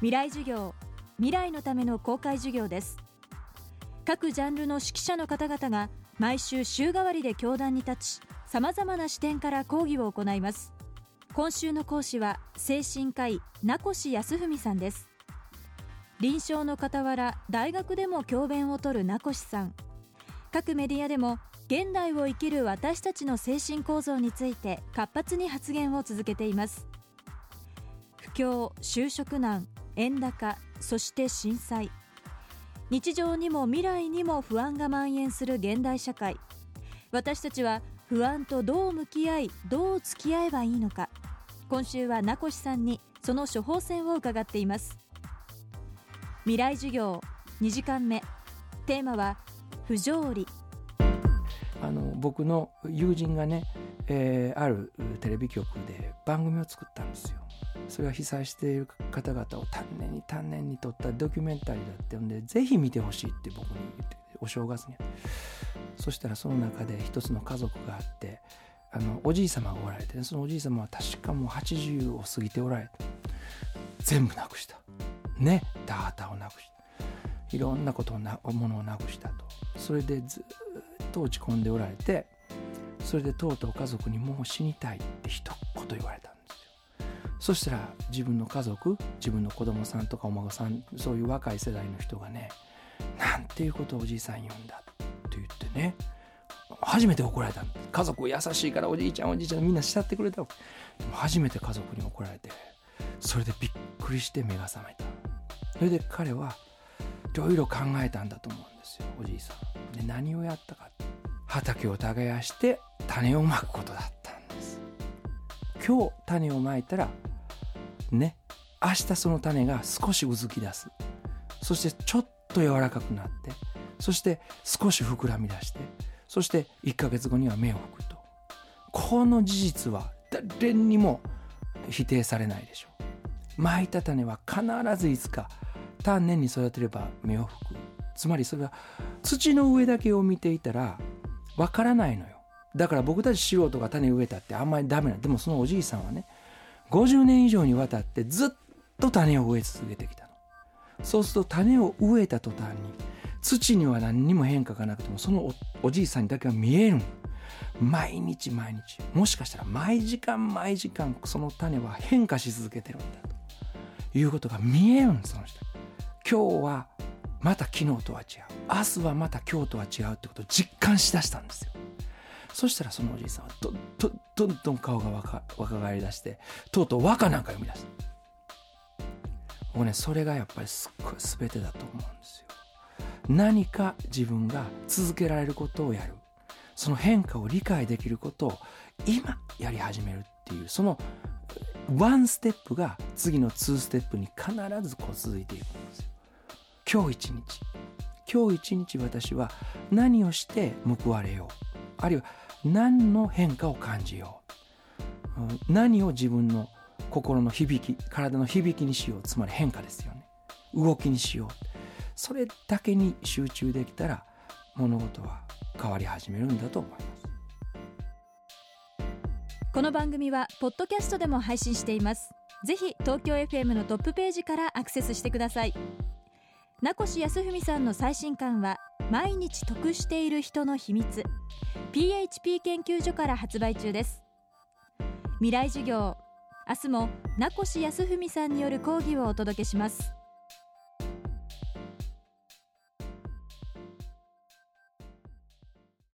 未来授業未来のための公開授業です。各ジャンルの指揮者の方々が毎週週替わりで教壇に立ちさまざまな視点から講義を行います。今週の講師は精神科医名越康文さんです。臨床の傍ら大学でも教鞭をとる名越さん。各メディアでも現代を生きる私たちの精神構造について活発に発言を続けています。不況就職難円高そして震災。日常にも未来にも不安が蔓延する現代社会。私たちは不安とどう向き合いどう付き合えばいいのか。今週は名越さんにその処方箋を伺っています。未来授業2時間目。テーマは不条理。あの僕の友人がね、えー、あるテレビ局で番組を作ったんですよ。それは被災している方々を丹念に丹念に撮ったドキュメンタリーだって呼んでぜひ見てほしいって僕に言ってお正月に。そしたらその中で一つの家族があってあのおじい様がおられて、そのおじい様は確かもう80を過ぎておられて全部なくした。ねダータをなくした。いろんなことをなものをなくしたと。それでずっと落ち込んでおられてそれでとうとう家族にもう死にたいって一言言われたんですよ。そしたら自分の家族自分の子供さんとかお孫さんそういう若い世代の人がねなんていうことをおじいさん言うんだって言ってね初めて怒られた家族優しいからおじいちゃんおじいちゃんみんな慕ってくれた初めて家族に怒られてそれでびっくりして目が覚めた。それで彼はいろいろ考えたんだと思うんですよおじいさん。で何をやったか畑を耕して種をまくことだったんです。今日種をまいたらね明日その種が少しうずき出す。そしてちょっと柔らかくなってそして少し膨らみ出してそして1ヶ月後には芽を吹くと。この事実は誰にも否定されないでしょう。まいた種は必ずいつか丹念に育てれば芽を吹く。つまりそれは土の上だけを見ていたらわからないのよ。だから僕たち素人が種植えたってあんまりダメなでもそのおじいさんはね50年以上にわたってずっと種を植え続けてきたの。そうすると種を植えた途端に土には何にも変化がなくてもそのおじいさんにだけは見える毎日毎日。もしかしたら毎時間毎時間その種は変化し続けてるんだということが見えるんその人。今日はまた昨日とは違う。明日はまた今日とは違うってことを実感しだしたんですよ。そしたらそのおじいさんはどんどんどんどん顔が若若返りだしてとうとう和歌なんか読み出した。僕ねそれがやっぱりすっごい全てだと思うんですよ。何か自分が続けられることをやる。その変化を理解できることを今やり始めるっていうそのワンステップが次のツーステップに必ずこう続いていくんですよ。今日一日。今日一日私は何をして報われよう。あるいは何の変化を感じよう。何を自分の心の響き体の響きにしよう。つまり変化ですよね。動きにしよう。それだけに集中できたら物事は変わり始めるんだと思います。この番組はポッドキャストでも配信しています。ぜひ東京 FM のトップページからアクセスしてください。名越康文さんの最新刊は毎日得している人の秘密。PHP 研究所から発売中です。未来授業明日も名越康文さんによる講義をお届けします。